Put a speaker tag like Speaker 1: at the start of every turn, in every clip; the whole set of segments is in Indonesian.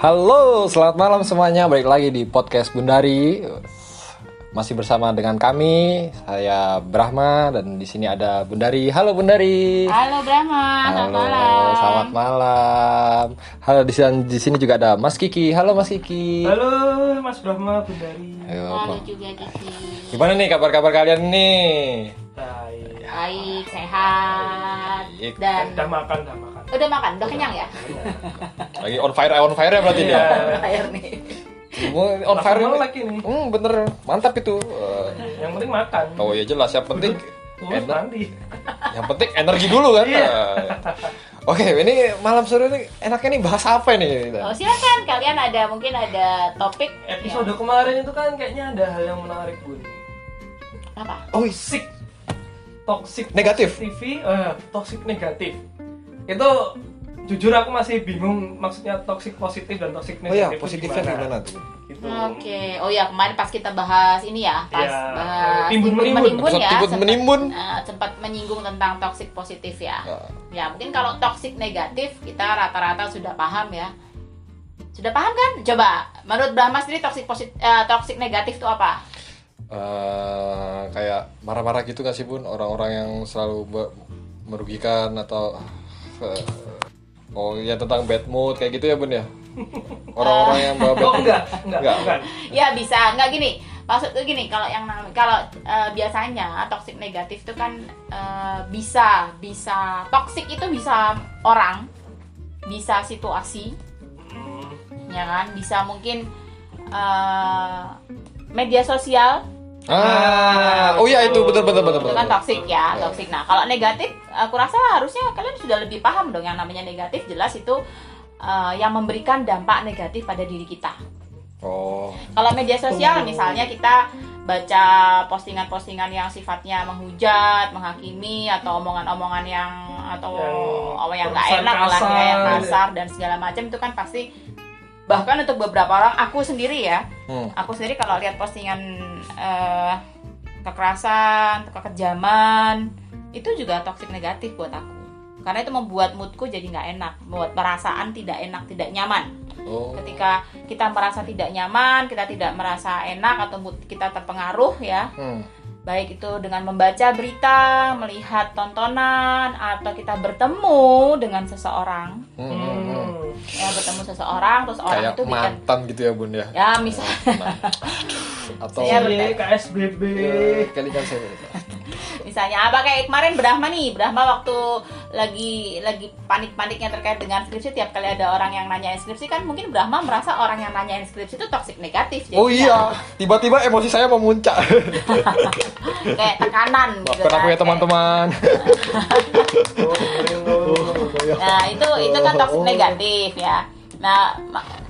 Speaker 1: Halo, selamat malam semuanya. Balik lagi di podcast Bundari. Masih bersama dengan kami, saya Brahma dan di sini ada Bundari. Halo Bundari.
Speaker 2: Halo Brahma, selamat
Speaker 1: Halo,
Speaker 2: malam.
Speaker 1: selamat malam. Halo di sini, di sini juga ada Mas Kiki. Halo Mas Kiki.
Speaker 3: Halo Mas Brahma Bundari.
Speaker 1: Ayo,
Speaker 2: Halo juga Kiki.
Speaker 1: Gimana nih kabar-kabar kalian nih?
Speaker 3: Baik.
Speaker 2: Baik, sehat.
Speaker 1: Baik.
Speaker 2: Dan
Speaker 3: Udah makan, udah makan.
Speaker 2: Udah makan, udah kenyang ya?
Speaker 1: Lagi on fire, on fire ya berarti
Speaker 3: Iya.
Speaker 1: dia.
Speaker 2: Air nih.
Speaker 1: On fire
Speaker 3: lagi nih.
Speaker 1: Hmm, bener, mantap itu. Eh,
Speaker 3: Yang penting makan.
Speaker 1: Oh ya jelas, yang penting
Speaker 3: mandi.
Speaker 1: Yang penting energi dulu kan.
Speaker 3: Iya.
Speaker 1: Oke, ini malam sore ini enaknya nih bahas apa nih?
Speaker 2: Oh silakan, kalian ada mungkin ada topik
Speaker 3: Episode kemarin itu kan kayaknya ada hal yang menarik bun.
Speaker 2: ya. apa?
Speaker 1: Oh,
Speaker 3: Toxic. Toxic
Speaker 1: Negatif.
Speaker 3: TV, eh, toxic negatif. Itu jujur aku masih bingung maksudnya toxic positif dan toxic
Speaker 1: oh ya,
Speaker 3: negatif. itu
Speaker 1: positifnya gimana tuh?
Speaker 3: Gitu.
Speaker 2: Oke, oh ya kemarin pas kita bahas ini ya, pas
Speaker 3: Iya,
Speaker 2: bahas
Speaker 3: timbun menimbun.
Speaker 2: menimbun ya,
Speaker 1: timbun
Speaker 2: sempat-
Speaker 1: menimbun.
Speaker 2: eh, sempat menyinggung tentang toxic positif ya.
Speaker 1: Ya.
Speaker 2: Ya mungkin kalau toxic negatif kita rata-rata sudah paham ya. Sudah paham kan? Coba menurut Brahma sendiri toxic positif, toxic negatif itu apa?
Speaker 1: Eh, kayak marah-marah gitu gak sih bun orang-orang yang selalu merugikan atau eh, oh ya tentang bad mood kayak gitu ya bun ya orang-orang yang bawa bad
Speaker 3: Oh
Speaker 1: mood
Speaker 3: enggak, enggak,
Speaker 1: Enggak.
Speaker 3: bukan.
Speaker 2: Ya bisa, nggak gini. Maksud tuh gini, kalau yang nam- kalau eh, biasanya toxic negatif itu kan eh, bisa bisa toxic itu bisa orang, bisa situasi,
Speaker 3: Hmm,
Speaker 2: ya kan? Bisa mungkin eh, media sosial
Speaker 1: ah oh ya itu betul betul betul
Speaker 2: itu kan toxic ya, toxic. Nah, kalau negatif, aku rasa harusnya kalian sudah lebih paham dong yang namanya negatif jelas itu eh, yang memberikan dampak negatif pada diri kita.
Speaker 1: oh
Speaker 2: Kalau media sosial misalnya kita baca postingan-postingan yang sifatnya menghujat, menghakimi atau omongan-omongan yang atau
Speaker 3: Yang
Speaker 2: apa yang nggak enak lah ya, yang
Speaker 3: kasar.
Speaker 2: kasar dan segala macam itu kan pasti bahkan untuk beberapa orang aku sendiri ya,
Speaker 1: hmm.
Speaker 2: aku sendiri kalau lihat postingan eh, kekerasan, kekejaman itu juga toxic negatif buat aku. Karena itu membuat moodku jadi nggak enak, membuat perasaan tidak enak, tidak nyaman
Speaker 1: oh
Speaker 2: ketika kita merasa tidak nyaman, kita tidak merasa enak atau mood kita terpengaruh ya,
Speaker 1: hmm.
Speaker 2: baik itu dengan membaca berita, melihat tontonan atau kita bertemu dengan seseorang,
Speaker 1: hmm. hmm.
Speaker 2: Ya bertemu seseorang terus orang
Speaker 1: kayak
Speaker 2: itu bikin
Speaker 1: mantan gitu ya bun ya
Speaker 2: ya misalnya
Speaker 1: atau
Speaker 2: bertanya.
Speaker 3: KSBB.
Speaker 1: Ya, kali kan saya
Speaker 2: misalnya apa kayak kemarin Brahma nih, Brahma waktu lagi lagi panik-paniknya terkait dengan skripsi tiap kali ada orang yang nanyain skripsi kan mungkin Brahma merasa orang yang nanyain skripsi itu toxic negatif
Speaker 1: oh
Speaker 2: jadinya.
Speaker 1: iya tiba-tiba emosi saya memuncak
Speaker 2: kayak tekanan gitu
Speaker 1: maafkan aku
Speaker 2: kan.
Speaker 1: ya teman-teman
Speaker 3: Oh.
Speaker 2: Nah, itu itu kan toxic negatif ya. Nah,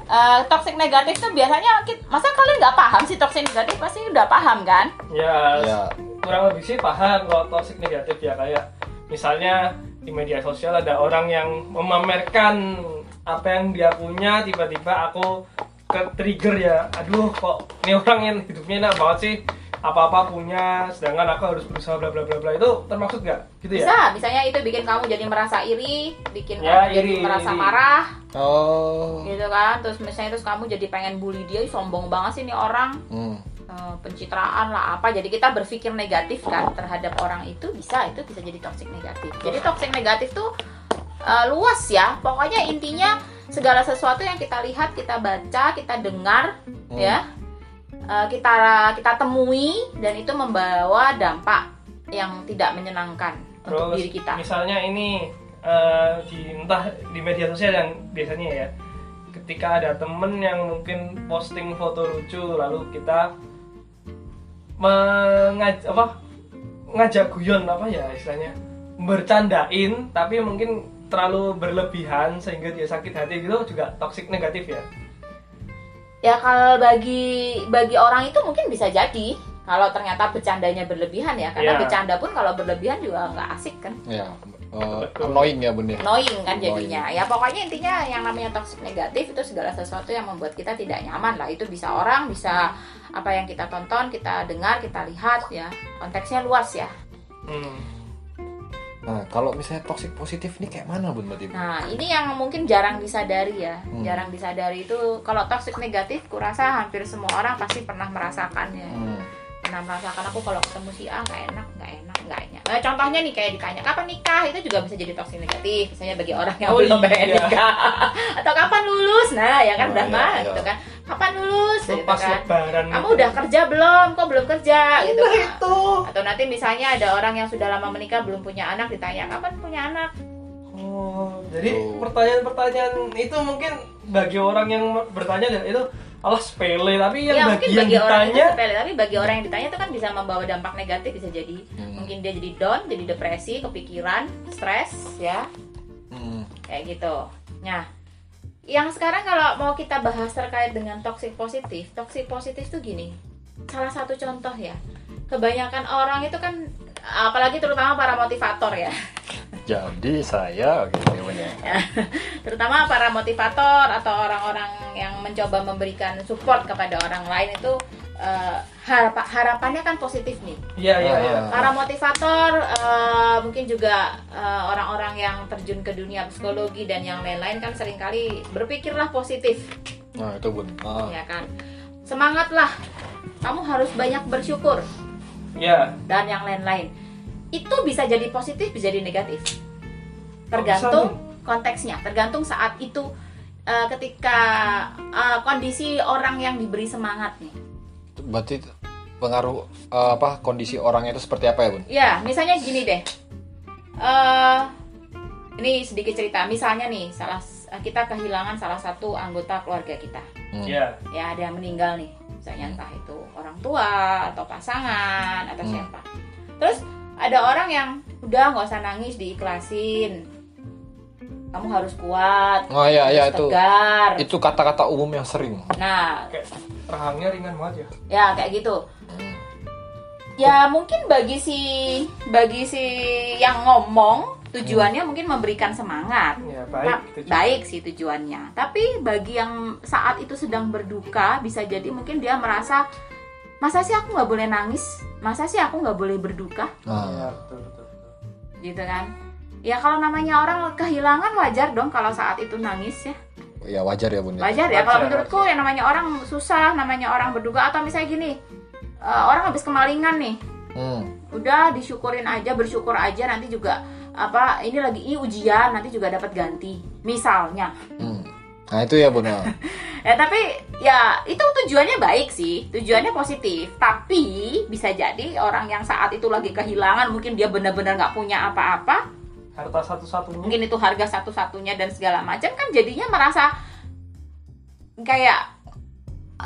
Speaker 2: eh, toxic negatif tuh biasanya kit- masa kalian nggak paham sih toxic negatif pasti udah paham kan?
Speaker 3: Ya,
Speaker 1: ya
Speaker 3: kurang lebih sih paham kalau toxic negatif ya kayak misalnya di media sosial ada orang yang memamerkan apa yang dia punya tiba-tiba aku ke trigger ya aduh kok ini orang yang hidupnya enak banget sih apa-apa punya sedangkan aku harus berusaha bla bla bla bla itu termaksud nggak gitu ya
Speaker 2: Bisa, misalnya itu bikin kamu jadi merasa iri, bikin
Speaker 3: Ya,
Speaker 2: kamu jadi
Speaker 3: iri,
Speaker 2: merasa
Speaker 3: iri.
Speaker 2: marah,
Speaker 1: oh
Speaker 2: gitu kan? Terus misalnya terus kamu jadi pengen bully dia, "Ih, sombong banget sih nih orang,
Speaker 1: hmm.
Speaker 2: Eh, pencitraan lah apa. Jadi kita berpikir negatif kan terhadap orang itu bisa itu bisa jadi toxic negatif. Jadi toxic negatif tuh eh, luas ya. Pokoknya intinya segala sesuatu yang kita lihat, kita baca, kita dengar,
Speaker 1: Hmm.
Speaker 2: ya, eh, kita kita temui dan itu membawa dampak yang tidak menyenangkan untuk
Speaker 3: Terus
Speaker 2: diri kita.
Speaker 3: misalnya ini eh, di entah di media sosial yang biasanya ya ketika ada temen yang mungkin posting foto lucu lalu kita mengaj apa ngajak guyon apa ya istilahnya bercandain tapi mungkin terlalu berlebihan sehingga dia sakit hati gitu juga toxic negatif ya
Speaker 2: Ya kalau bagi bagi orang itu mungkin bisa jadi kalau ternyata bercandanya berlebihan ya karena
Speaker 3: Iya.
Speaker 2: bercanda pun kalau berlebihan juga nggak asik kan.
Speaker 1: ya eh,
Speaker 3: Betul.
Speaker 1: annoying ya bun ya
Speaker 2: annoying kan jadinya ya pokoknya intinya yang namanya toxic negatif itu segala sesuatu yang membuat kita tidak nyaman lah itu bisa orang bisa apa yang kita tonton kita dengar kita lihat ya konteksnya luas ya
Speaker 3: hmm.
Speaker 1: Nah, kalau misalnya toxic positif nih kayak mana bun berarti?
Speaker 2: Nah, ini yang mungkin jarang disadari ya.
Speaker 1: Hmm.
Speaker 2: Jarang disadari itu kalau toxic negatif, kurasa hampir semua orang pasti pernah merasakannya.
Speaker 1: Hmm.
Speaker 2: Pernah merasakan aku kalau ketemu si A nggak enak, nggak enak, nggak enak. Nah, contohnya nih kayak ditanya kapan nikah itu juga bisa jadi toxic negatif. Misalnya bagi orang yang
Speaker 3: Oh,
Speaker 2: belum pengen
Speaker 3: iya.
Speaker 2: nikah atau kapan lulus. Nah, ya kan
Speaker 1: Oh,
Speaker 2: udah
Speaker 1: iya,
Speaker 2: mah
Speaker 1: iya.
Speaker 2: gitu kan. Kapan lulus gitu
Speaker 3: Pas
Speaker 2: kan.
Speaker 3: lebaran.
Speaker 2: Kamu udah kerja belum? Kok belum kerja gitu.
Speaker 3: Nah,
Speaker 2: kan.
Speaker 3: itu.
Speaker 2: Atau nanti misalnya ada orang yang sudah lama menikah belum punya anak ditanya kapan punya anak.
Speaker 3: Oh, jadi
Speaker 1: Oh.
Speaker 3: pertanyaan-pertanyaan itu mungkin bagi orang yang bertanya dan itu alah sepele tapi yang
Speaker 2: ya
Speaker 3: bagi
Speaker 2: mungkin
Speaker 3: yang
Speaker 2: bagi orang itu
Speaker 3: ditanya
Speaker 2: sepele tapi bagi orang yang ditanya itu kan bisa membawa dampak negatif bisa jadi.
Speaker 1: Hmm.
Speaker 2: mungkin dia jadi down jadi depresi kepikiran stres ya.
Speaker 1: Hmm.
Speaker 2: kayak gitu. Nah yang sekarang kalau mau kita bahas terkait dengan toxic positif toxic positif tuh gini. Salah satu contoh ya. Kebanyakan orang itu kan apalagi terutama para motivator ya
Speaker 1: Jadi saya ya.
Speaker 2: terutama para motivator atau orang-orang yang mencoba memberikan support kepada orang lain itu eh, harap harapannya kan positif nih
Speaker 3: iya iya iya
Speaker 1: Ah.
Speaker 2: para motivator eh, mungkin juga eh, orang-orang yang terjun ke dunia psikologi dan yang lain-lain kan sering kali berpikirlah positif
Speaker 1: Nah, itu Bun. Ah.
Speaker 2: ya kan semangatlah kamu harus banyak bersyukur
Speaker 3: iya
Speaker 2: dan yang lain-lain. Itu bisa jadi positif bisa jadi negatif.
Speaker 3: Bisa
Speaker 2: tergantung konteksnya. Tergantung saat itu eh, ketika eh, kondisi orang yang diberi semangat nih.
Speaker 1: Berarti pengaruh eh, apa kondisi orangnya itu seperti apa ya, Bun?
Speaker 2: ya misalnya gini deh. Eh ini sedikit cerita. Misalnya nih salah kita kehilangan salah satu anggota keluarga kita.
Speaker 1: Hmm.
Speaker 3: iya
Speaker 2: ya ada yang meninggal nih misalnya entah itu orang tua atau pasangan atau
Speaker 1: Hmm.
Speaker 2: siapa terus ada orang yang udah nggak usah nangis diikhlasin kamu harus kuat
Speaker 1: Oh iya iya
Speaker 2: harus
Speaker 1: itu.
Speaker 2: tegar
Speaker 1: Itu kata-kata umum yang sering.
Speaker 2: nah
Speaker 3: kayak rahangnya ringan banget ya
Speaker 2: ya kayak gitu
Speaker 1: Hmm.
Speaker 2: ya mungkin bagi si bagi si yang ngomong tujuannya mungkin memberikan semangat.
Speaker 3: Ya baik juga.
Speaker 2: baik sih tujuannya. Tapi bagi yang saat itu sedang berduka bisa jadi mungkin dia merasa masa sih aku nggak boleh nangis? Masa sih aku nggak boleh berduka?
Speaker 3: Iya,
Speaker 1: Nah,
Speaker 3: betul betul betul.
Speaker 2: Gitu kan. Ya kalau namanya orang kehilangan wajar dong kalau saat itu nangis ya.
Speaker 1: Ya wajar ya, Bun. ya.
Speaker 2: wajar ya kalau
Speaker 3: Wajar,
Speaker 2: menurutku yang namanya orang susah namanya orang berduka atau misalnya gini eh, orang habis kemalingan nih.
Speaker 1: Hmm.
Speaker 2: udah disyukurin aja bersyukur aja nanti juga apa ini lagi ini ujian nanti juga dapat ganti misalnya
Speaker 1: Hmm. Nah, itu ya, Bun. ya.
Speaker 2: ya tapi ya itu tujuannya baik sih tujuannya positif tapi bisa jadi orang yang saat itu lagi kehilangan mungkin dia benar-benar nggak punya apa-apa
Speaker 3: harta satu-satunya
Speaker 2: mungkin itu harga satu-satunya dan segala macam kan jadinya merasa kayak "Ah,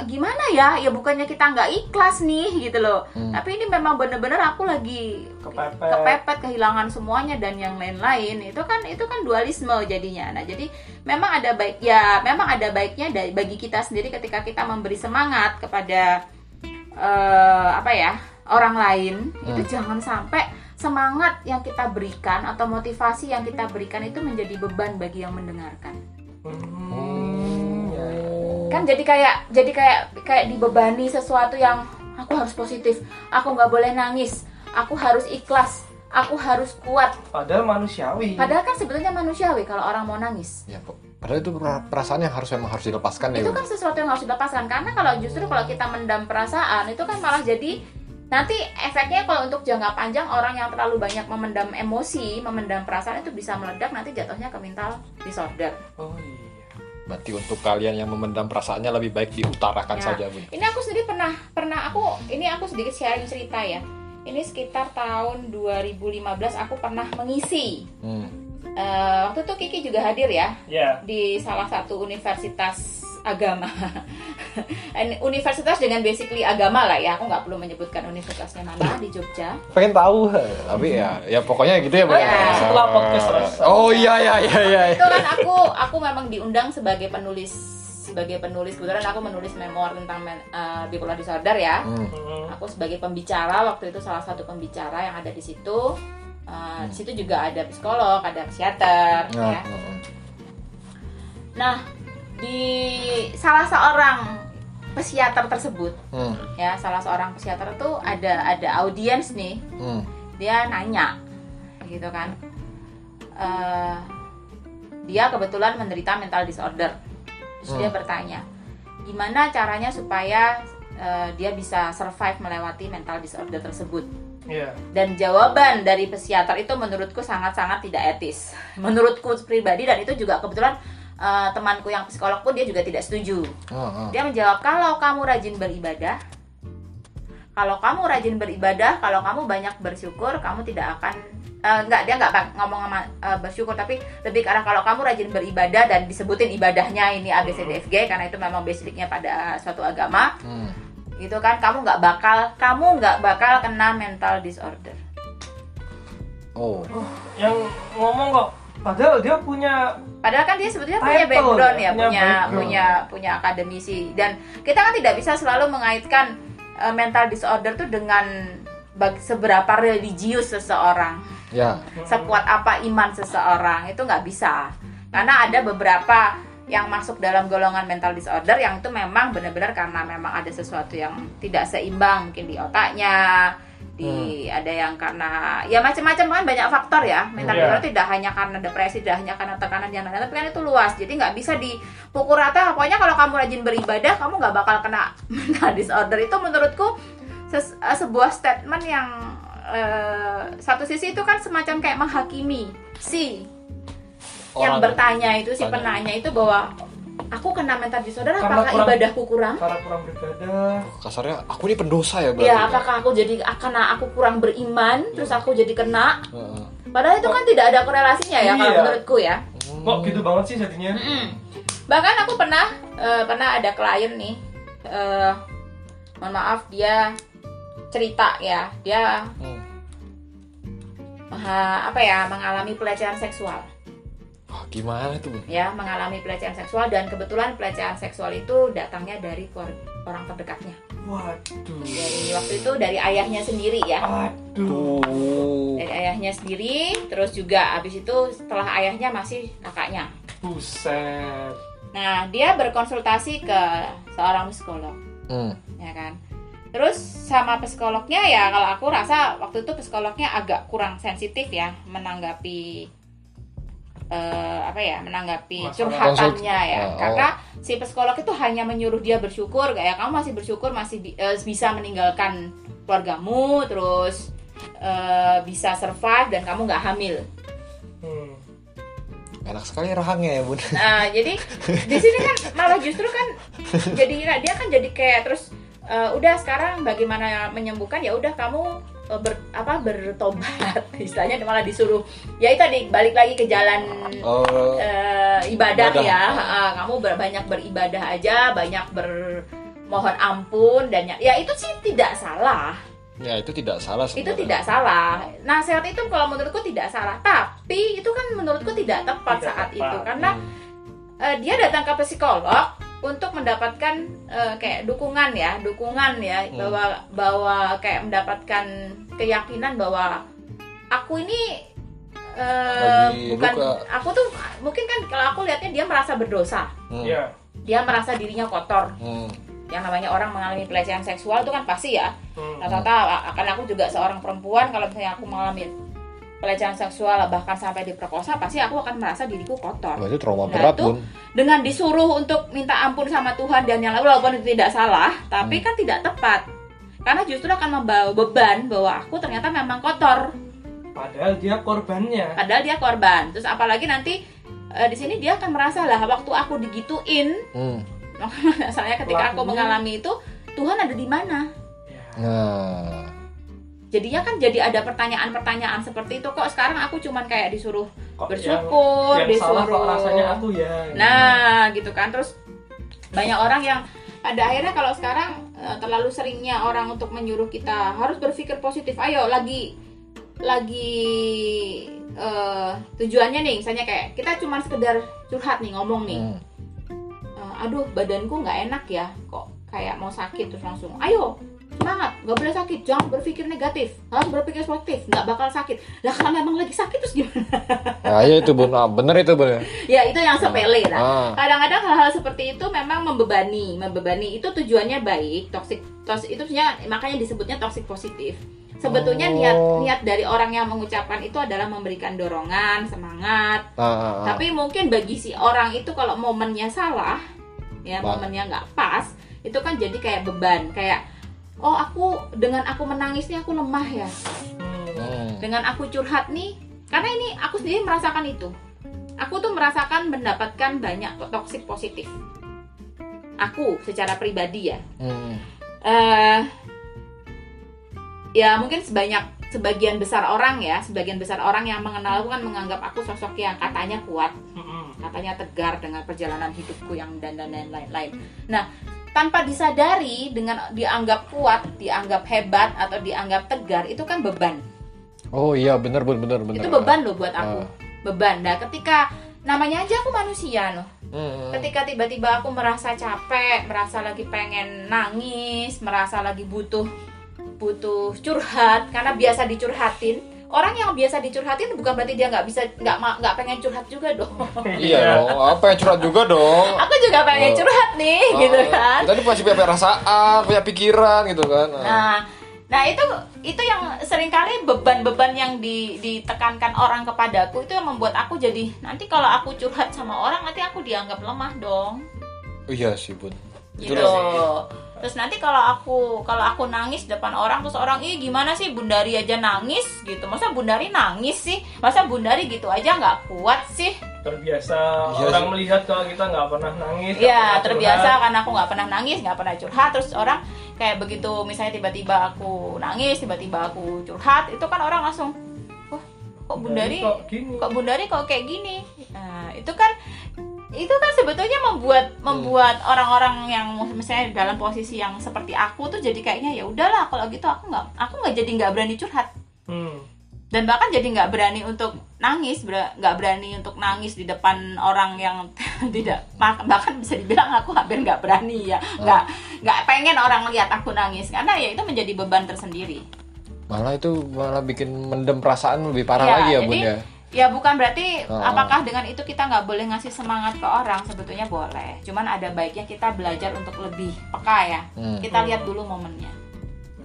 Speaker 2: gimana ya? Ya bukannya kita nggak ikhlas nih gitu loh.
Speaker 1: Hmm.
Speaker 2: tapi ini memang bener-bener aku lagi
Speaker 3: kepepet.
Speaker 2: kepepet kehilangan semuanya dan yang lain-lain. Itu kan itu kan dualisme jadinya. Nah jadi memang ada baik ya memang ada baiknya dari bagi kita sendiri ketika kita memberi semangat kepada eh, apa ya orang lain. Itu jangan sampai semangat yang kita berikan atau motivasi yang kita berikan itu menjadi beban bagi yang mendengarkan.
Speaker 3: Hmm.
Speaker 2: Kan jadi kayak jadi kayak kayak dibebani sesuatu yang aku harus positif. Aku nggak boleh nangis. Aku harus ikhlas. Aku harus kuat.
Speaker 3: Padahal manusiawi.
Speaker 2: Padahal kan sebetulnya manusiawi kalau orang mau nangis.
Speaker 1: Ya. Padahal itu perasaan yang harus memang harus dilepaskan ya,
Speaker 2: itu
Speaker 1: Bun.
Speaker 2: kan sesuatu yang harus dilepaskan. Karena kalau justru kalau kita mendam perasaan itu kan malah jadi nanti efeknya kalau untuk jangka panjang orang yang terlalu banyak memendam emosi memendam perasaan itu bisa meledak nanti jatuhnya ke mental disorder.
Speaker 3: Oh iya
Speaker 1: Berarti untuk kalian yang memendam perasaannya lebih baik diutarakan
Speaker 2: Ya.
Speaker 1: saja, Bun.
Speaker 2: Ini aku sendiri pernah pernah aku ini aku sedikit sharing cerita ya. Ini sekitar tahun 2015 aku pernah mengisi.
Speaker 1: Hmm.
Speaker 2: Eh, waktu itu Kiki juga hadir ya
Speaker 3: ya
Speaker 2: di salah satu universitas agama. Universitas dengan basically agama lah ya. Aku nggak perlu menyebutkan universitasnya mana di Jogja.
Speaker 1: Pengen tahu, tapi ya ya pokoknya gitu ya, Bun.
Speaker 2: Ya,
Speaker 3: setelah podcast selesai.
Speaker 1: Oh iya iya iya iya.
Speaker 2: Itu kan aku aku memang diundang sebagai penulis sebagai penulis kebetulan aku menulis memoir tentang men- eh, bipolar disorder ya.
Speaker 1: Hmm.
Speaker 3: Hmm.
Speaker 2: aku sebagai pembicara waktu itu salah satu pembicara yang ada di situ Uh, di situ juga ada psikolog ada psikiater
Speaker 1: Nah,
Speaker 2: ya
Speaker 1: hmm.
Speaker 2: nah di salah seorang psikiater tersebut.
Speaker 1: Hmm.
Speaker 2: ya salah seorang psikiater itu ada ada audiens nih.
Speaker 1: Hmm.
Speaker 2: dia nanya gitu kan. Eh, dia kebetulan menderita mental disorder. Terus dia bertanya gimana caranya supaya eh, dia bisa survive melewati mental disorder tersebut?
Speaker 3: Iya.
Speaker 2: dan jawaban dari psikiater itu menurutku sangat-sangat tidak etis. Menurutku pribadi dan itu juga kebetulan eh, temanku yang psikolog pun dia juga tidak setuju
Speaker 1: Ah, ah.
Speaker 2: dia menjawab kalau kamu rajin beribadah kalau kamu rajin beribadah kalau kamu banyak bersyukur kamu tidak akan eh, enggak dia enggak bak- ngomong sama eh, bersyukur tapi lebih ke arah kalau kamu rajin beribadah dan disebutin ibadahnya ini A B C D F G karena itu memang basicnya pada suatu agama
Speaker 1: Hmm.
Speaker 2: gitu kan kamu nggak bakal kamu nggak bakal kena mental disorder
Speaker 1: Oh.
Speaker 3: Yang ngomong kok padahal dia punya
Speaker 2: Padahal kan dia sebetulnya punya background
Speaker 3: ya,
Speaker 2: ya,
Speaker 3: punya
Speaker 2: punya
Speaker 3: background.
Speaker 2: punya punya akademisi dan kita kan tidak bisa selalu mengaitkan eh, mental disorder tuh dengan bag- seberapa religius seseorang,
Speaker 1: Ya.
Speaker 2: sekuat apa iman seseorang itu nggak bisa karena ada beberapa yang masuk dalam golongan mental disorder yang itu memang benar-benar karena memang ada sesuatu yang tidak seimbang mungkin di otaknya di ada yang karena ya macam-macam kan banyak faktor ya. Mental
Speaker 3: Iya.
Speaker 2: disorder tidak hanya karena depresi tidak hanya karena tekanan yang lain tapi kan itu luas. Jadi nggak bisa dipukul rata. Pokoknya kalau kamu rajin beribadah kamu nggak bakal kena mental disorder. Itu menurutku eh, sebuah statement yang eh, satu sisi itu kan semacam kayak menghakimi si yang
Speaker 1: Orang-
Speaker 2: bertanya itu si penanya itu bahwa aku kena mental disorder
Speaker 3: Karena
Speaker 2: apakah
Speaker 3: kurang-
Speaker 2: ibadahku kurang
Speaker 3: karena kurang beribadah.
Speaker 1: Kasarnya aku ini pendosa ya berarti.
Speaker 2: ya apakah aku jadi karena aku kurang beriman terus aku jadi kena
Speaker 1: Heeh.
Speaker 2: padahal itu kan tidak ada korelasinya ya kalau
Speaker 3: Iya.
Speaker 2: menurutku ya
Speaker 3: Kok gitu banget sih jadinya?
Speaker 2: Mm-mm. bahkan aku pernah eh, pernah ada klien nih eh, mohon maaf dia cerita ya dia
Speaker 1: Hmm.
Speaker 2: eh, apa ya mengalami pelecehan seksual
Speaker 1: Gimana tuh?
Speaker 2: Ya mengalami pelecehan seksual dan kebetulan pelecehan seksual itu datangnya dari keluarga orang terdekatnya
Speaker 3: Waduh.
Speaker 2: dari waktu itu dari ayahnya sendiri ya
Speaker 3: Aduh.
Speaker 2: Dari ayahnya sendiri terus juga habis itu setelah ayahnya masih kakaknya
Speaker 3: Buset.
Speaker 2: nah dia berkonsultasi ke seorang psikolog
Speaker 1: Hmm.
Speaker 2: ya kan terus sama psikolognya ya kalau aku rasa waktu itu psikolognya agak kurang sensitif ya menanggapi eh, apa ya menanggapi
Speaker 3: Masalah.
Speaker 2: curhatannya ya
Speaker 1: oh,
Speaker 2: karena si psikolog itu hanya menyuruh dia bersyukur kayak kamu masih bersyukur masih bi- eh, bisa meninggalkan keluargamu terus eh, bisa survive dan kamu nggak hamil
Speaker 3: Hmm.
Speaker 1: Enak sekali rahangnya ya bun.
Speaker 2: Nah, jadi di sini kan malah justru kan jadi dia kan jadi kayak terus eh, udah sekarang bagaimana menyembuhkan ya udah kamu ber, apa bertobat istilahnya malah disuruh ya itu tadi balik lagi ke jalan
Speaker 1: Oh.
Speaker 2: eh, ibadah,
Speaker 1: Ibadah.
Speaker 2: ya Ah, kamu ber- banyak beribadah aja banyak bermohon ampun dan ya, ya itu sih tidak salah
Speaker 1: Ya itu tidak salah
Speaker 2: itu
Speaker 1: sebenarnya.
Speaker 2: tidak salah nasihat itu kalau menurutku tidak salah tapi itu kan menurutku tidak tepat
Speaker 3: Tidak
Speaker 2: saat
Speaker 3: tepat.
Speaker 2: itu karena
Speaker 1: Hmm.
Speaker 2: eh, dia datang ke psikolog untuk mendapatkan eh, kayak dukungan ya dukungan ya
Speaker 1: Hmm.
Speaker 2: bahwa bahwa kayak mendapatkan keyakinan bahwa aku ini
Speaker 1: Lagi
Speaker 2: bukan
Speaker 1: luka.
Speaker 2: aku tuh mungkin kan kalau aku lihatnya dia merasa berdosa
Speaker 1: Hmm.
Speaker 3: Ya.
Speaker 2: dia merasa dirinya kotor
Speaker 1: Hmm.
Speaker 2: yang namanya orang mengalami pelecehan seksual itu kan pasti ya
Speaker 3: Hmm.
Speaker 2: rata-rata akan aku juga seorang perempuan kalau misalnya aku mengalami pelecehan seksual bahkan sampai diperkosa pasti aku akan merasa diriku kotor
Speaker 1: Wah, itu trauma
Speaker 2: Nah,
Speaker 1: berat
Speaker 2: itu-
Speaker 1: bun.
Speaker 2: dengan disuruh untuk minta ampun sama Tuhan dan yang lain walaupun itu tidak salah tapi
Speaker 1: Hmm.
Speaker 2: kan tidak tepat karena justru akan membawa beban bahwa aku ternyata memang kotor
Speaker 3: Padahal dia korbannya.
Speaker 2: padahal dia korban terus apalagi nanti eh, di sini dia akan merasa lah waktu aku digituin
Speaker 1: Hmm.
Speaker 2: saya ketika aku
Speaker 3: Pelakunya.
Speaker 2: mengalami itu Tuhan ada di mana
Speaker 3: Ya.
Speaker 1: Nah.
Speaker 2: Jadinya kan jadi ada pertanyaan-pertanyaan seperti itu. Kok sekarang aku cuman kayak disuruh
Speaker 3: Kok
Speaker 2: bersyukur
Speaker 3: yang, yang salah
Speaker 2: disuruh
Speaker 3: kok rasanya aku ya.
Speaker 2: nah gitu kan. Terus banyak orang yang pada akhirnya kalau sekarang eh, terlalu seringnya orang untuk menyuruh kita harus berpikir positif. Ayo lagi lagi eh, tujuannya nih. Misalnya kayak kita cuma sekedar curhat nih ngomong nih.
Speaker 1: Hmm.
Speaker 2: Eh, aduh badanku nggak enak ya kok kayak mau sakit terus langsung ayo semangat nggak boleh sakit jangan berpikir negatif harus berpikir positif nggak bakal sakit lah kalau memang lagi sakit terus gimana
Speaker 1: Ya, iya itu bun. Ah, bener itu bun.
Speaker 2: ya itu yang sepele lah
Speaker 1: Ah.
Speaker 2: kadang-kadang hal-hal seperti itu memang membebani membebani itu tujuannya baik toxic toxic itu sebenarnya makanya disebutnya toxic positif sebetulnya
Speaker 1: Oh.
Speaker 2: niat niat dari orang yang mengucapkan itu adalah memberikan dorongan semangat
Speaker 1: Ah, ah, ah.
Speaker 2: tapi mungkin bagi si orang itu kalau momennya salah ya momennya nggak pas itu kan jadi kayak beban kayak oh aku dengan aku menangis nih aku lemah ya
Speaker 3: Hmm.
Speaker 2: Dengan aku curhat nih karena ini aku sendiri merasakan itu aku tuh merasakan mendapatkan banyak toksik positif aku secara pribadi ya
Speaker 1: Hmm.
Speaker 2: eh ya mungkin sebanyak sebagian besar orang ya sebagian besar orang yang mengenal aku kan menganggap aku sosok yang katanya kuat
Speaker 3: Hmm.
Speaker 2: katanya tegar dengan perjalanan hidupku yang dan dan dan lain-lain. Nah, tanpa disadari dengan dianggap kuat, dianggap hebat atau dianggap tegar itu kan beban.
Speaker 1: Oh iya bener bun bener bener.
Speaker 2: Itu beban loh buat aku.
Speaker 1: Ah.
Speaker 2: Beban. Nah, ketika namanya aja aku manusia loh.
Speaker 1: Hmm.
Speaker 2: Ketika tiba-tiba aku merasa capek, merasa lagi pengen nangis, merasa lagi butuh butuh curhat karena biasa dicurhatin. Orang yang biasa dicurhatin bukan berarti dia nggak bisa nggak nggak pengen curhat juga dong.
Speaker 1: Iya dong. Apa yang curhat juga dong.
Speaker 2: aku juga pengen
Speaker 1: Oh.
Speaker 2: curhat nih, gitu
Speaker 1: Ah,
Speaker 2: kan.
Speaker 1: Ini masih punya perasaan, punya pikiran gitu kan. Ah.
Speaker 2: Nah, nah itu itu yang sering kali beban-beban yang di- ditekankan orang kepadaku itu yang membuat aku jadi nanti kalau aku curhat sama orang nanti aku dianggap lemah dong.
Speaker 1: Iya sih bun.
Speaker 2: Gitu.
Speaker 1: Itu lah.
Speaker 2: Terus nanti kalau aku kalau aku nangis depan orang terus orang ih gimana sih Bundari aja nangis gitu. Masa Bundari nangis sih? Masa Bundari gitu aja nggak kuat sih?
Speaker 3: terbiasa
Speaker 1: Iya
Speaker 3: orang
Speaker 1: sih.
Speaker 3: melihat kalau kita nggak pernah nangis
Speaker 2: Iya
Speaker 3: pernah
Speaker 2: terbiasa
Speaker 3: curhat.
Speaker 2: karena aku nggak pernah nangis nggak pernah curhat terus orang kayak begitu misalnya tiba-tiba aku nangis tiba-tiba aku curhat itu kan orang langsung wah kok Bundari
Speaker 3: kok gini
Speaker 2: kok Bundari kok kayak gini nah itu kan itu kan sebetulnya membuat membuat orang-orang yang misalnya dalam posisi yang seperti aku tuh jadi kayaknya ya udahlah kalau gitu aku nggak aku nggak jadi nggak berani curhat.
Speaker 3: Hmm.
Speaker 2: dan bahkan jadi nggak berani untuk nangis ber- nggak berani untuk nangis di depan orang yang tidak bahkan bisa dibilang aku hampir nggak berani ya nggak nggak pengen orang lihat aku nangis. Karena ya itu menjadi beban tersendiri.
Speaker 1: Malah itu malah bikin mendem perasaan lebih parah
Speaker 2: Ya,
Speaker 1: lagi ya
Speaker 2: jadi-
Speaker 1: bun ya.
Speaker 2: bukan berarti
Speaker 1: Oh.
Speaker 2: apakah dengan itu kita nggak boleh ngasih semangat ke orang sebetulnya boleh cuman ada baiknya kita belajar untuk lebih peka ya
Speaker 1: Hmm.
Speaker 2: kita lihat dulu momennya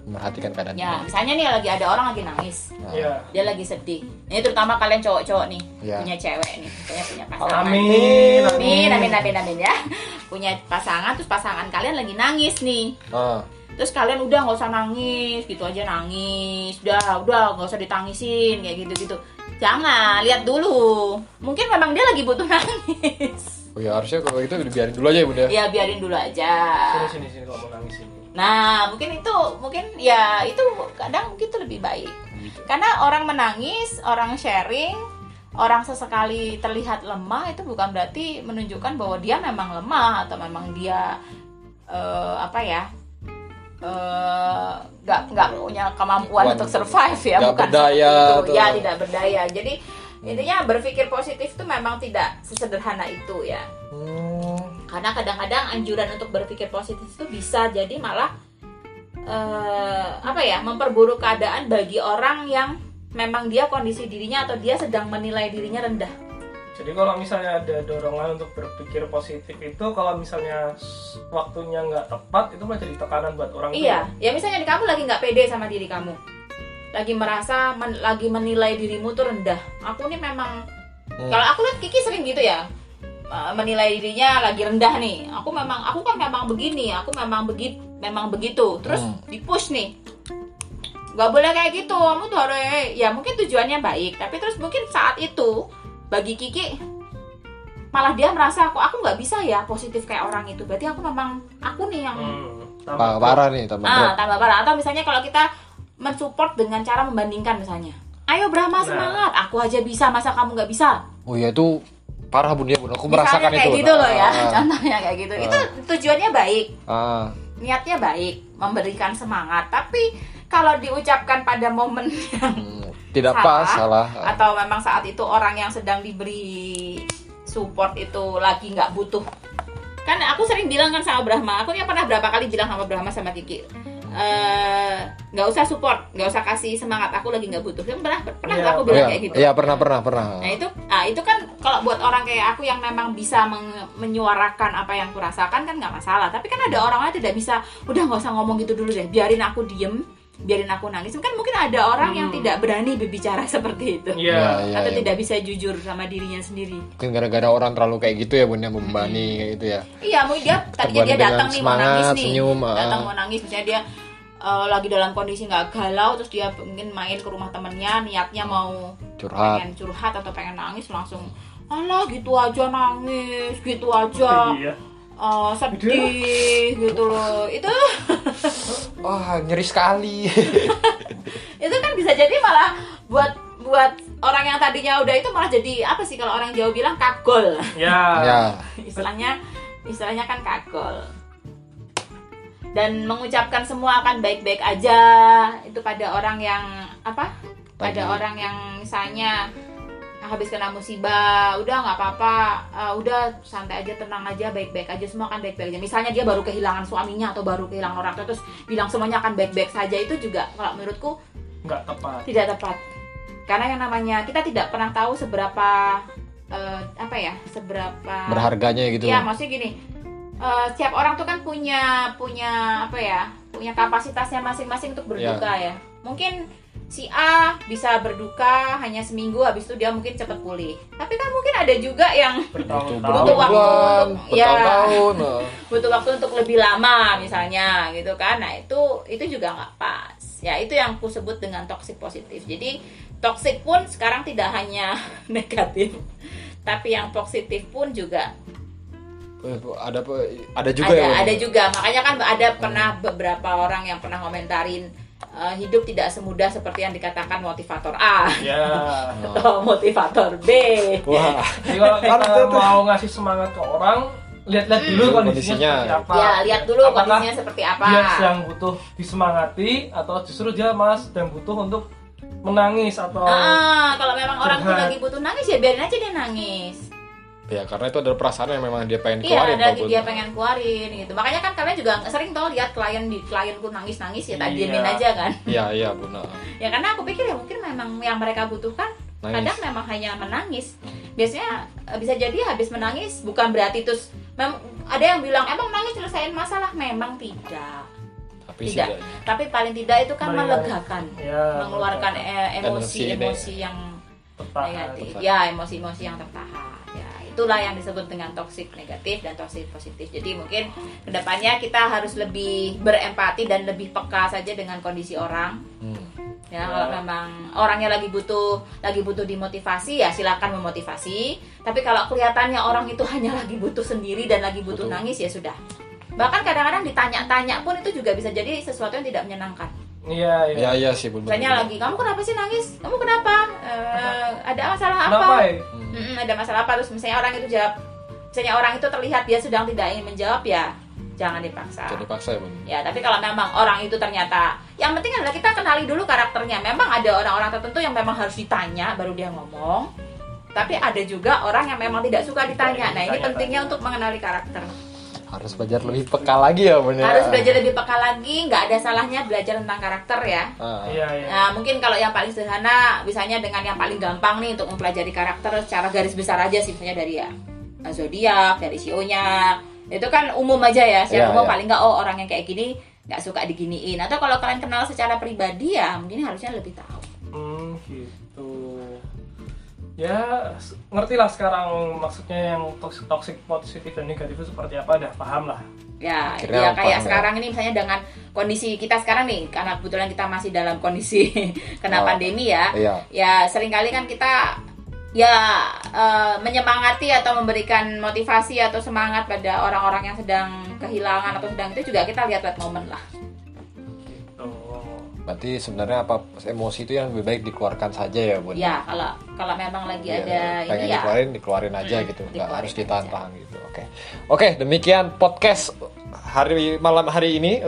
Speaker 1: Merhatikan keadaan.
Speaker 2: ya misalnya nih lagi ada orang lagi nangis.
Speaker 3: Iya.
Speaker 2: dia lagi sedih ini terutama kalian cowok-cowok nih
Speaker 1: Ya.
Speaker 2: punya cewek nih punya punya pasangan
Speaker 3: Amin.
Speaker 2: Amin, amin, amin, amin ya. Punya pasangan, terus pasangan kalian lagi nangis nih.
Speaker 1: Ah.
Speaker 2: Terus kalian udah nggak usah nangis, gitu aja nangis. Udah, udah nggak usah ditangisin kayak gitu-gitu. Jangan, lihat dulu. Mungkin memang dia lagi butuh nangis.
Speaker 1: Oh ya harusnya kalau gitu dibiarin dulu aja ya bun ya.
Speaker 2: Ya biarin dulu aja.
Speaker 3: sini sini sini kalau mau nangis ini
Speaker 2: Nah, mungkin itu mungkin ya itu kadang mungkin itu lebih baik.
Speaker 1: Gitu.
Speaker 2: Karena orang menangis, orang sharing, orang sesekali terlihat lemah itu bukan berarti menunjukkan bahwa dia memang lemah atau memang dia eh, apa ya eh, nggak nggak punya kemampuan
Speaker 1: Bukan-
Speaker 2: untuk survive ya bukan
Speaker 1: berdaya
Speaker 2: itu. ya tidak berdaya. Jadi intinya berpikir positif itu memang tidak sesederhana itu ya.
Speaker 1: Hmm.
Speaker 2: karena kadang-kadang anjuran untuk berpikir positif itu bisa jadi malah eh, apa ya memperburuk keadaan bagi orang yang memang dia kondisi dirinya atau dia sedang menilai dirinya rendah
Speaker 3: jadi kalau misalnya ada dorongan untuk berpikir positif itu kalau misalnya waktunya nggak tepat itu malah jadi tekanan buat orang itu
Speaker 2: iya ya misalnya kamu lagi nggak pede sama diri kamu. Lagi merasa men- lagi menilai dirimu tuh rendah. Aku nih memang
Speaker 1: Hmm.
Speaker 2: kalau aku lihat Kiki sering gitu ya eh, menilai dirinya lagi rendah nih. Aku memang aku kan memang begini aku memang begitu memang begitu. Terus
Speaker 1: Hmm.
Speaker 2: di push nih. Nggak boleh kayak gitu kamu tuh harus ya mungkin tujuannya baik tapi terus mungkin saat itu bagi Kiki malah dia merasa aku aku nggak bisa ya positif kayak orang itu? Berarti aku memang aku nih yang
Speaker 3: Hmm, tambah
Speaker 1: Pa- parah nih tambah
Speaker 2: ah tambah parah. Atau misalnya kalau kita mensupport dengan cara membandingkan misalnya. Ayo Brahma
Speaker 3: Nah.
Speaker 2: semangat. Aku aja bisa masa kamu nggak bisa?
Speaker 1: Oh ya itu parah bun. Ya bun. Aku
Speaker 2: misalnya
Speaker 1: merasakan
Speaker 2: kayak
Speaker 1: itu.
Speaker 2: gitu loh ya
Speaker 1: Ah.
Speaker 2: contohnya kayak gitu. Itu tujuannya baik.
Speaker 1: Ah.
Speaker 2: niatnya baik memberikan semangat. Tapi kalau diucapkan pada momen yang
Speaker 1: Hmm, Tidak
Speaker 2: Salah.
Speaker 1: pas salah.
Speaker 2: atau memang saat itu orang yang sedang diberi support itu lagi nggak butuh kan aku sering bilang kan sama Brahma aku yang pernah berapa kali bilang sama Brahma sama Kiki eh, nggak usah support nggak usah kasih semangat aku lagi nggak butuh Kan pernah pernah nggak aku bilang
Speaker 1: ya,
Speaker 2: kayak gitu
Speaker 1: Iya pernah pernah pernah.
Speaker 2: Nah itu, ah itu kan kalau buat orang kayak aku yang memang bisa menyuarakan apa yang kurasakan kan nggak masalah. Tapi kan ada orang lain tidak bisa, udah nggak usah ngomong gitu dulu deh, biarin aku diem, biarin aku nangis kan mungkin ada orang yang
Speaker 3: Hmm.
Speaker 2: tidak berani berbicara seperti itu.
Speaker 3: Iya,
Speaker 1: iya,
Speaker 2: atau
Speaker 1: iya.
Speaker 2: tidak bisa jujur sama dirinya sendiri
Speaker 1: Mungkin gara-gara orang terlalu kayak gitu ya bun yang membebani kayak gitu ya.
Speaker 2: Iya, mungkin dia tadinya dia datang nih mau nangis nih,
Speaker 1: senyum, ah.
Speaker 2: datang mau nangis, misalnya dia eh, lagi dalam kondisi nggak galau, terus dia mungkin main ke rumah temennya, niatnya mau
Speaker 1: Curhat.
Speaker 2: pengen curhat atau pengen nangis langsung, alah gitu aja nangis, gitu aja
Speaker 3: Iya.
Speaker 2: Eh, sedih gitu loh, itu
Speaker 1: Wah nyeri sekali.
Speaker 2: itu kan bisa jadi malah buat buat orang yang tadinya udah itu malah jadi apa sih kalau orang Jawa bilang kagol.
Speaker 3: Ya.
Speaker 1: ya.
Speaker 2: istilahnya istilahnya kan kagol dan mengucapkan semua akan baik-baik aja itu pada orang yang apa pada
Speaker 1: Lagi.
Speaker 2: orang yang misalnya habis kena musibah udah nggak apa-apa eh, udah santai aja tenang aja baik-baik aja semua akan baik-baik aja misalnya dia baru kehilangan suaminya atau baru kehilangan orang tua terus bilang semuanya akan baik-baik saja itu juga kalau menurutku
Speaker 3: Nggak tepat.
Speaker 2: tidak tepat karena yang namanya kita tidak pernah tahu seberapa eh, apa ya seberapa
Speaker 1: Berharganya gitu.
Speaker 2: Iya, maksudnya gini. eh, setiap orang tuh kan punya punya apa ya? Punya kapasitasnya masing-masing untuk berduka ya. Mungkin si A bisa berduka hanya seminggu habis itu dia mungkin cepat pulih. Tapi kan mungkin ada juga yang
Speaker 1: Butuh
Speaker 2: waktu untuk- ya.
Speaker 1: bertahun-tahun. eh.
Speaker 2: butuh waktu untuk lebih lama misalnya gitu kan. Nah, itu itu juga nggak pas. Ya, itu yang aku sebut dengan toxic positif. Jadi, toxic pun sekarang tidak hanya negatif, tapi yang positif pun juga
Speaker 1: Eh, Ada ada juga
Speaker 2: ada
Speaker 1: ya.
Speaker 2: Ada juga makanya kan ada pernah beberapa orang yang pernah komentarin eh, hidup tidak semudah seperti yang dikatakan motivator A
Speaker 3: Ya.
Speaker 2: atau motivator B
Speaker 1: Wah.
Speaker 3: Jadi kalau kita mau ngasih semangat ke orang, lihat-lihat dulu
Speaker 1: Hmm.
Speaker 3: kondisinya,
Speaker 1: Kondisinya.
Speaker 3: seperti apa.
Speaker 2: ya lihat dulu
Speaker 3: Apakah
Speaker 2: kondisinya seperti apa
Speaker 3: Dia sedang butuh disemangati atau justru dia malah sedang butuh untuk menangis atau
Speaker 2: Ah, kalau memang orang tuh
Speaker 3: Curhat.
Speaker 2: lagi butuh nangis ya biarin aja dia nangis
Speaker 1: Ya karena itu adalah perasaan yang memang dia pengen
Speaker 2: iya
Speaker 1: keluarin.
Speaker 2: ada
Speaker 1: Bun.
Speaker 2: dia pengen keluarin gitu makanya kan kalian juga sering tau lihat klien di klienku nangis nangis ya tak
Speaker 3: Iya.
Speaker 2: diemin aja kan
Speaker 1: Iya iya benar.
Speaker 2: ya karena aku pikir ya mungkin memang yang mereka butuhkan
Speaker 1: Nangis.
Speaker 2: kadang memang hanya menangis biasanya eh, bisa jadi habis menangis bukan berarti terus mem- ada yang bilang emang nangis selesaiin masalah memang tidak
Speaker 1: Tapi
Speaker 2: tidak
Speaker 1: setidaknya.
Speaker 2: tapi paling tidak itu kan melegakan
Speaker 3: ya,
Speaker 2: mengeluarkan eh, emosi-emosi
Speaker 1: ini.
Speaker 2: yang
Speaker 3: tertahan.
Speaker 2: negatif ya emosi-emosi yang tertahan itulah yang disebut dengan toxic negatif dan toxic positif. Jadi mungkin ke depannya kita harus lebih berempati dan lebih peka saja dengan kondisi orang.
Speaker 1: Hmm.
Speaker 2: ya kalau memang orangnya lagi butuh lagi butuh dimotivasi ya silakan memotivasi. Tapi kalau kelihatannya orang itu hanya lagi butuh sendiri dan lagi butuh
Speaker 1: Betul.
Speaker 2: nangis ya sudah. Bahkan kadang-kadang ditanya-tanya pun itu juga bisa jadi sesuatu yang tidak menyenangkan
Speaker 3: Iya, iya.
Speaker 1: Iya iya sih benar.
Speaker 2: misalnya lagi kamu kenapa sih nangis kamu kenapa Eh, ada masalah apa
Speaker 3: Kenapa ya?
Speaker 1: Hmm.
Speaker 2: Ada masalah apa terus misalnya orang itu jawab misalnya orang itu terlihat dia sedang tidak ingin menjawab ya jangan dipaksa
Speaker 1: Jadi paksa ya bun.
Speaker 2: ya tapi kalau memang orang itu ternyata yang penting adalah kita kenali dulu karakternya memang ada orang-orang tertentu yang memang harus ditanya baru dia ngomong tapi ada juga orang yang memang tidak suka ditanya nah ini pentingnya untuk mengenali karakter
Speaker 1: Harus belajar lebih peka lagi ya bun ya.
Speaker 2: harus belajar lebih peka lagi nggak ada salahnya belajar tentang karakter ya
Speaker 1: Ah.
Speaker 3: Iya, iya.
Speaker 2: Nah, mungkin kalau yang paling sederhana, misalnya dengan yang paling gampang nih untuk mempelajari karakter secara garis besar aja sih, misalnya dari ya eh, zodiak, dari sionya, itu kan umum aja ya. Secara
Speaker 1: Iya,
Speaker 2: umum
Speaker 1: iya.
Speaker 2: paling nggak oh orang yang kayak gini nggak suka diginiin. Atau kalau kalian kenal secara pribadi ya, mungkin harusnya lebih tahu.
Speaker 3: Hmm, gitu. Ya, s- ngerti lah sekarang maksudnya yang toxic, toxic positif dan negatif itu seperti apa, udah paham lah.
Speaker 2: Ya,
Speaker 1: Akhirnya
Speaker 2: ya kayak
Speaker 1: paham,
Speaker 2: sekarang ini misalnya dengan kondisi kita sekarang nih, karena kebetulan kita masih dalam kondisi kena
Speaker 1: Oh,
Speaker 2: pandemi ya.
Speaker 1: Iya.
Speaker 2: ya sering kali kan kita ya eh, menyemangati atau memberikan motivasi atau semangat pada orang-orang yang sedang kehilangan atau sedang itu juga kita lihat-lihat momen lah.
Speaker 1: Berarti sebenarnya apa emosi itu yang lebih baik dikeluarkan saja ya bun.
Speaker 2: ya kalau kalau memang lagi
Speaker 1: Iya,
Speaker 2: ada
Speaker 1: pengen
Speaker 2: ini ya
Speaker 1: dikeluarin dikeluarin aja
Speaker 2: Hmm,
Speaker 1: gitu nggak
Speaker 2: dikeluarin
Speaker 1: harus
Speaker 2: aja.
Speaker 1: ditahan-tahan gitu oke oke demikian podcast hari malam hari ini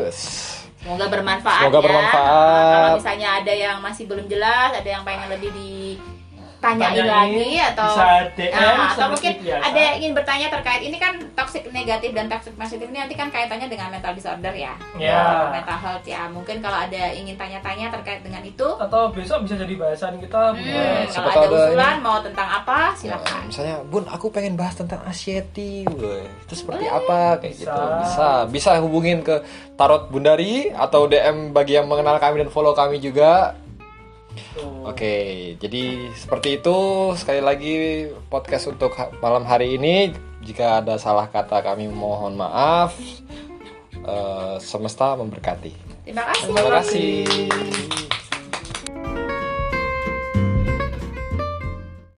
Speaker 2: semoga bermanfaat
Speaker 1: Semoga
Speaker 2: ya
Speaker 1: bermanfaat.
Speaker 2: Kalau misalnya ada yang masih belum jelas ada yang pengen lebih di tanyain
Speaker 3: Tanyain,
Speaker 2: lagi atau
Speaker 3: bisa DM
Speaker 2: Nah, atau mungkin
Speaker 3: biasa.
Speaker 2: ada yang ingin bertanya terkait ini kan toxic negatif dan toxic positif ini nanti kan kaitannya dengan mental disorder ya,
Speaker 3: Ya.
Speaker 2: Atau mental health ya. Mungkin kalau ada ingin tanya-tanya terkait dengan itu,
Speaker 3: atau besok bisa jadi bahasan kita
Speaker 2: hmm,
Speaker 1: siapa
Speaker 2: kalau ada usulan mau tentang apa silakan.
Speaker 1: Nah, misalnya bun aku pengen bahas tentang Asieti woy. itu seperti apa kayak
Speaker 3: Bisa.
Speaker 1: gitu bisa bisa hubungin ke Tarot Bundari atau DM bagi yang mengenal kami dan follow kami juga
Speaker 3: Tuh.
Speaker 1: oke jadi seperti itu. Sekali lagi podcast untuk malam hari ini. Jika ada salah kata kami mohon maaf. Eh, semesta memberkati.
Speaker 2: Terima kasih.
Speaker 1: terima kasih